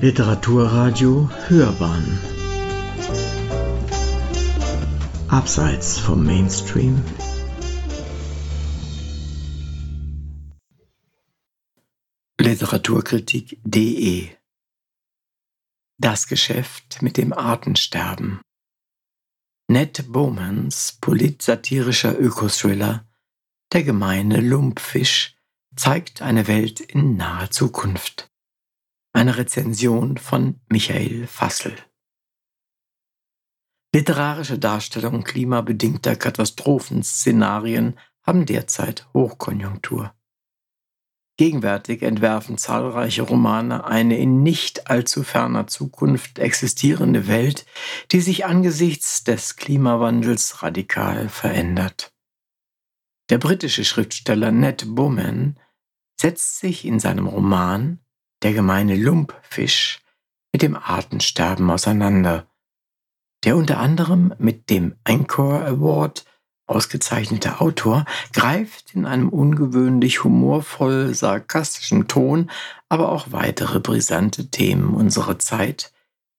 Literaturradio Hörbahn. Abseits vom Mainstream. Literaturkritik.de Das Geschäft mit dem Artensterben. Ned Bowmans politsatirischer Ökothriller Der gemeine Lumpfisch zeigt eine Welt in naher Zukunft. Eine Rezension von Michael Fassel. Literarische Darstellungen klimabedingter Katastrophenszenarien haben derzeit Hochkonjunktur. Gegenwärtig entwerfen zahlreiche Romane eine in nicht allzu ferner Zukunft existierende Welt, die sich angesichts des Klimawandels radikal verändert. Der britische Schriftsteller Ned Bowman setzt sich in seinem Roman der gemeine Lumpfisch, mit dem Artensterben auseinander, der unter anderem mit dem Encore Award ausgezeichnete Autor greift in einem ungewöhnlich humorvoll sarkastischen Ton aber auch weitere brisante Themen unserer Zeit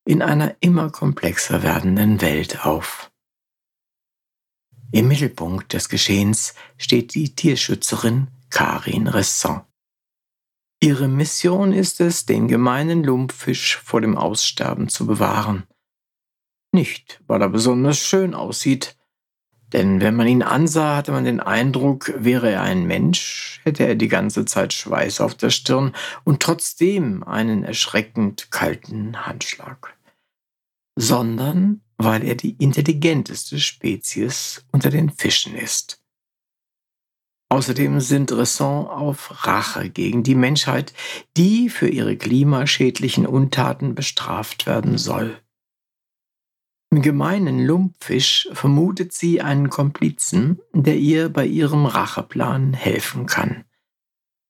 in einer immer komplexer werdenden Welt auf. Im Mittelpunkt des Geschehens steht die Tierschützerin Karin Resson. Ihre Mission ist es, den gemeinen Lumpfisch vor dem Aussterben zu bewahren. Nicht, weil er besonders schön aussieht, denn wenn man ihn ansah, hatte man den Eindruck, wäre er ein Mensch, hätte er die ganze Zeit Schweiß auf der Stirn und trotzdem einen erschreckend kalten Handschlag. Sondern weil er die intelligenteste Spezies unter den Fischen ist. Außerdem sind Resson auf Rache gegen die Menschheit, die für ihre klimaschädlichen Untaten bestraft werden soll. Im gemeinen Lumpfisch vermutet sie einen Komplizen, der ihr bei ihrem Racheplan helfen kann.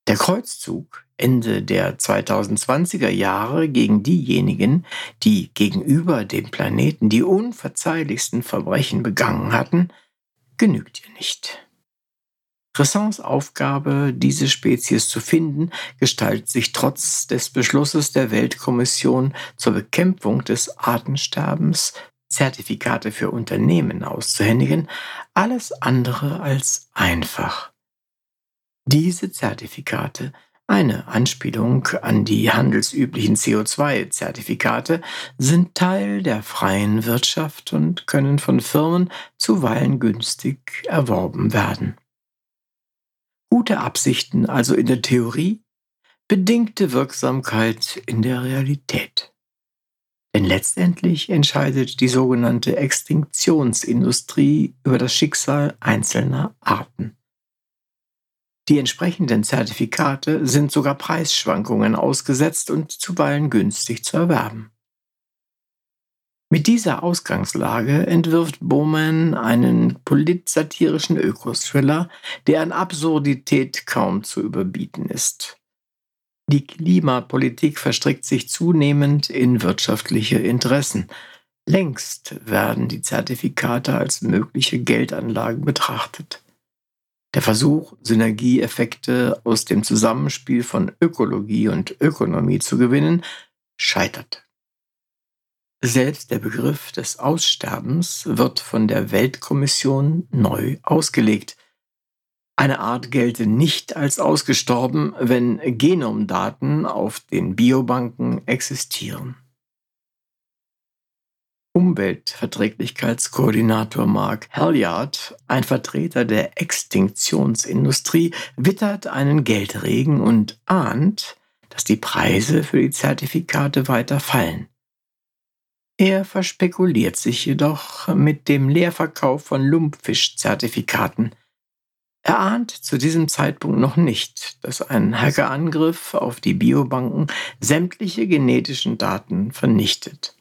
Der Kreuzzug Ende der 2020er Jahre gegen diejenigen, die gegenüber dem Planeten die unverzeihlichsten Verbrechen begangen hatten, genügt ihr nicht. Cressons Aufgabe, diese Spezies zu finden, gestaltet sich trotz des Beschlusses der Weltkommission zur Bekämpfung des Artensterbens, Zertifikate für Unternehmen auszuhändigen, alles andere als einfach. Diese Zertifikate, eine Anspielung an die handelsüblichen CO2-Zertifikate, sind Teil der freien Wirtschaft und können von Firmen zuweilen günstig erworben werden. Gute Absichten also in der Theorie, bedingte Wirksamkeit in der Realität. Denn letztendlich entscheidet die sogenannte Extinktionsindustrie über das Schicksal einzelner Arten. Die entsprechenden Zertifikate sind sogar Preisschwankungen ausgesetzt und zuweilen günstig zu erwerben. Mit dieser Ausgangslage entwirft Bowman einen politsatirischen Ökothriller, der an Absurdität kaum zu überbieten ist. Die Klimapolitik verstrickt sich zunehmend in wirtschaftliche Interessen. Längst werden die Zertifikate als mögliche Geldanlagen betrachtet. Der Versuch, Synergieeffekte aus dem Zusammenspiel von Ökologie und Ökonomie zu gewinnen, scheitert. Selbst der Begriff des Aussterbens wird von der Weltkommission neu ausgelegt. Eine Art gelte nicht als ausgestorben, wenn Genomdaten auf den Biobanken existieren. Umweltverträglichkeitskoordinator Mark Halliard, ein Vertreter der Extinktionsindustrie, wittert einen Geldregen und ahnt, dass die Preise für die Zertifikate weiter fallen. Er verspekuliert sich jedoch mit dem Leerverkauf von Lumpfisch-Zertifikaten. Er ahnt zu diesem Zeitpunkt noch nicht, dass ein Hackerangriff auf die Biobanken sämtliche genetischen Daten vernichtet,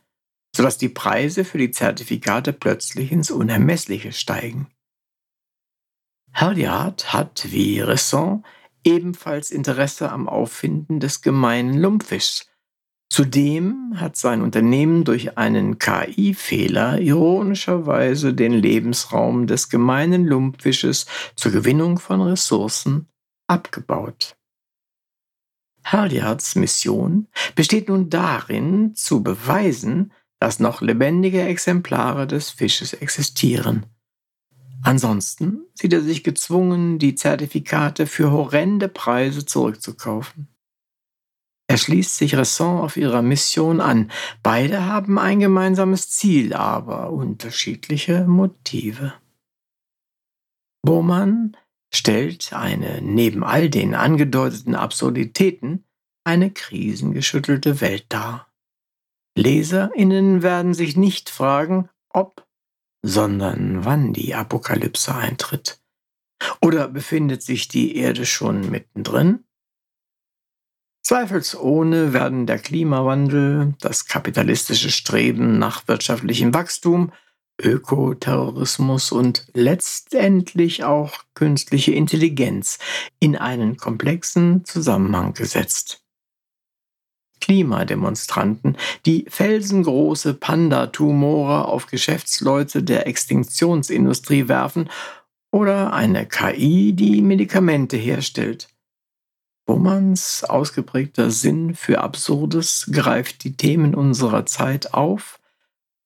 sodass die Preise für die Zertifikate plötzlich ins Unermessliche steigen. Halliard hat, wie Resson, ebenfalls Interesse am Auffinden des gemeinen Lumpfischs, Zudem hat sein Unternehmen durch einen KI-Fehler ironischerweise den Lebensraum des gemeinen Lumpfisches zur Gewinnung von Ressourcen abgebaut. Halliards Mission besteht nun darin, zu beweisen, dass noch lebendige Exemplare des Fisches existieren. Ansonsten sieht er sich gezwungen, die Zertifikate für horrende Preise zurückzukaufen. Er schließt sich Resson auf ihrer Mission an. Beide haben ein gemeinsames Ziel, aber unterschiedliche Motive. Bohmann stellt eine neben all den angedeuteten Absurditäten eine krisengeschüttelte Welt dar. Leserinnen werden sich nicht fragen, ob, sondern wann die Apokalypse eintritt. Oder befindet sich die Erde schon mittendrin? Zweifelsohne werden der Klimawandel, das kapitalistische Streben nach wirtschaftlichem Wachstum, Ökoterrorismus und letztendlich auch künstliche Intelligenz in einen komplexen Zusammenhang gesetzt. Klimademonstranten, die felsengroße Panda-Tumore auf Geschäftsleute der Extinktionsindustrie werfen oder eine KI, die Medikamente herstellt. Bohmanns ausgeprägter Sinn für Absurdes greift die Themen unserer Zeit auf,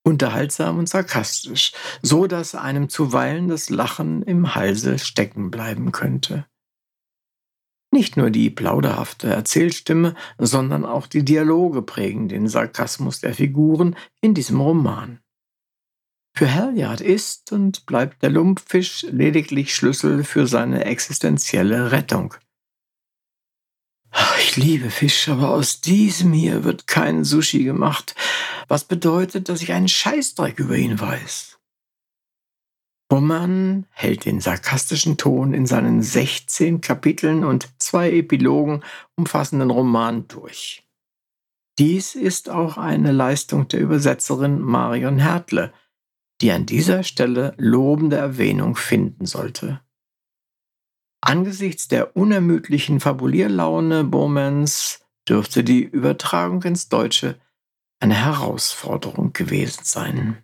unterhaltsam und sarkastisch, so dass einem zuweilen das Lachen im Halse stecken bleiben könnte. Nicht nur die plauderhafte Erzählstimme, sondern auch die Dialoge prägen den Sarkasmus der Figuren in diesem Roman. Für Halliard ist und bleibt der Lumpfisch lediglich Schlüssel für seine existenzielle Rettung. Ich liebe Fisch, aber aus diesem hier wird kein Sushi gemacht, was bedeutet, dass ich einen Scheißdreck über ihn weiß. Roman hält den sarkastischen Ton in seinen 16 Kapiteln und zwei Epilogen umfassenden Roman durch. Dies ist auch eine Leistung der Übersetzerin Marion Hertle, die an dieser Stelle lobende Erwähnung finden sollte. Angesichts der unermüdlichen Fabulierlaune Bowmans dürfte die Übertragung ins Deutsche eine Herausforderung gewesen sein.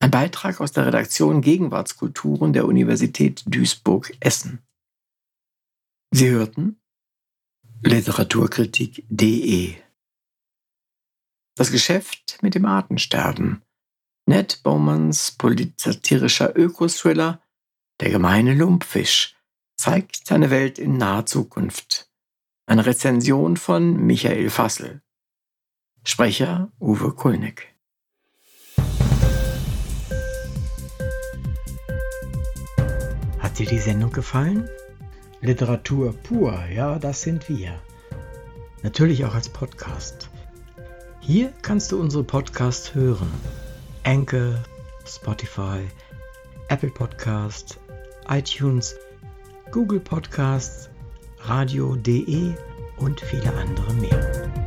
Ein Beitrag aus der Redaktion Gegenwartskulturen der Universität Duisburg-Essen. Sie hörten Literaturkritik.de Das Geschäft mit dem Artensterben. Ned Bowmans politsatirischer Ökothriller der gemeine Lumpfisch zeigt seine Welt in naher Zukunft. Eine Rezension von Michael Fassel. Sprecher Uwe Kulnig. Hat dir die Sendung gefallen? Literatur pur, ja, das sind wir. Natürlich auch als Podcast. Hier kannst du unsere Podcasts hören. Anchor, Spotify, Apple Podcast, iTunes, Google Podcasts, radio.de und viele andere mehr.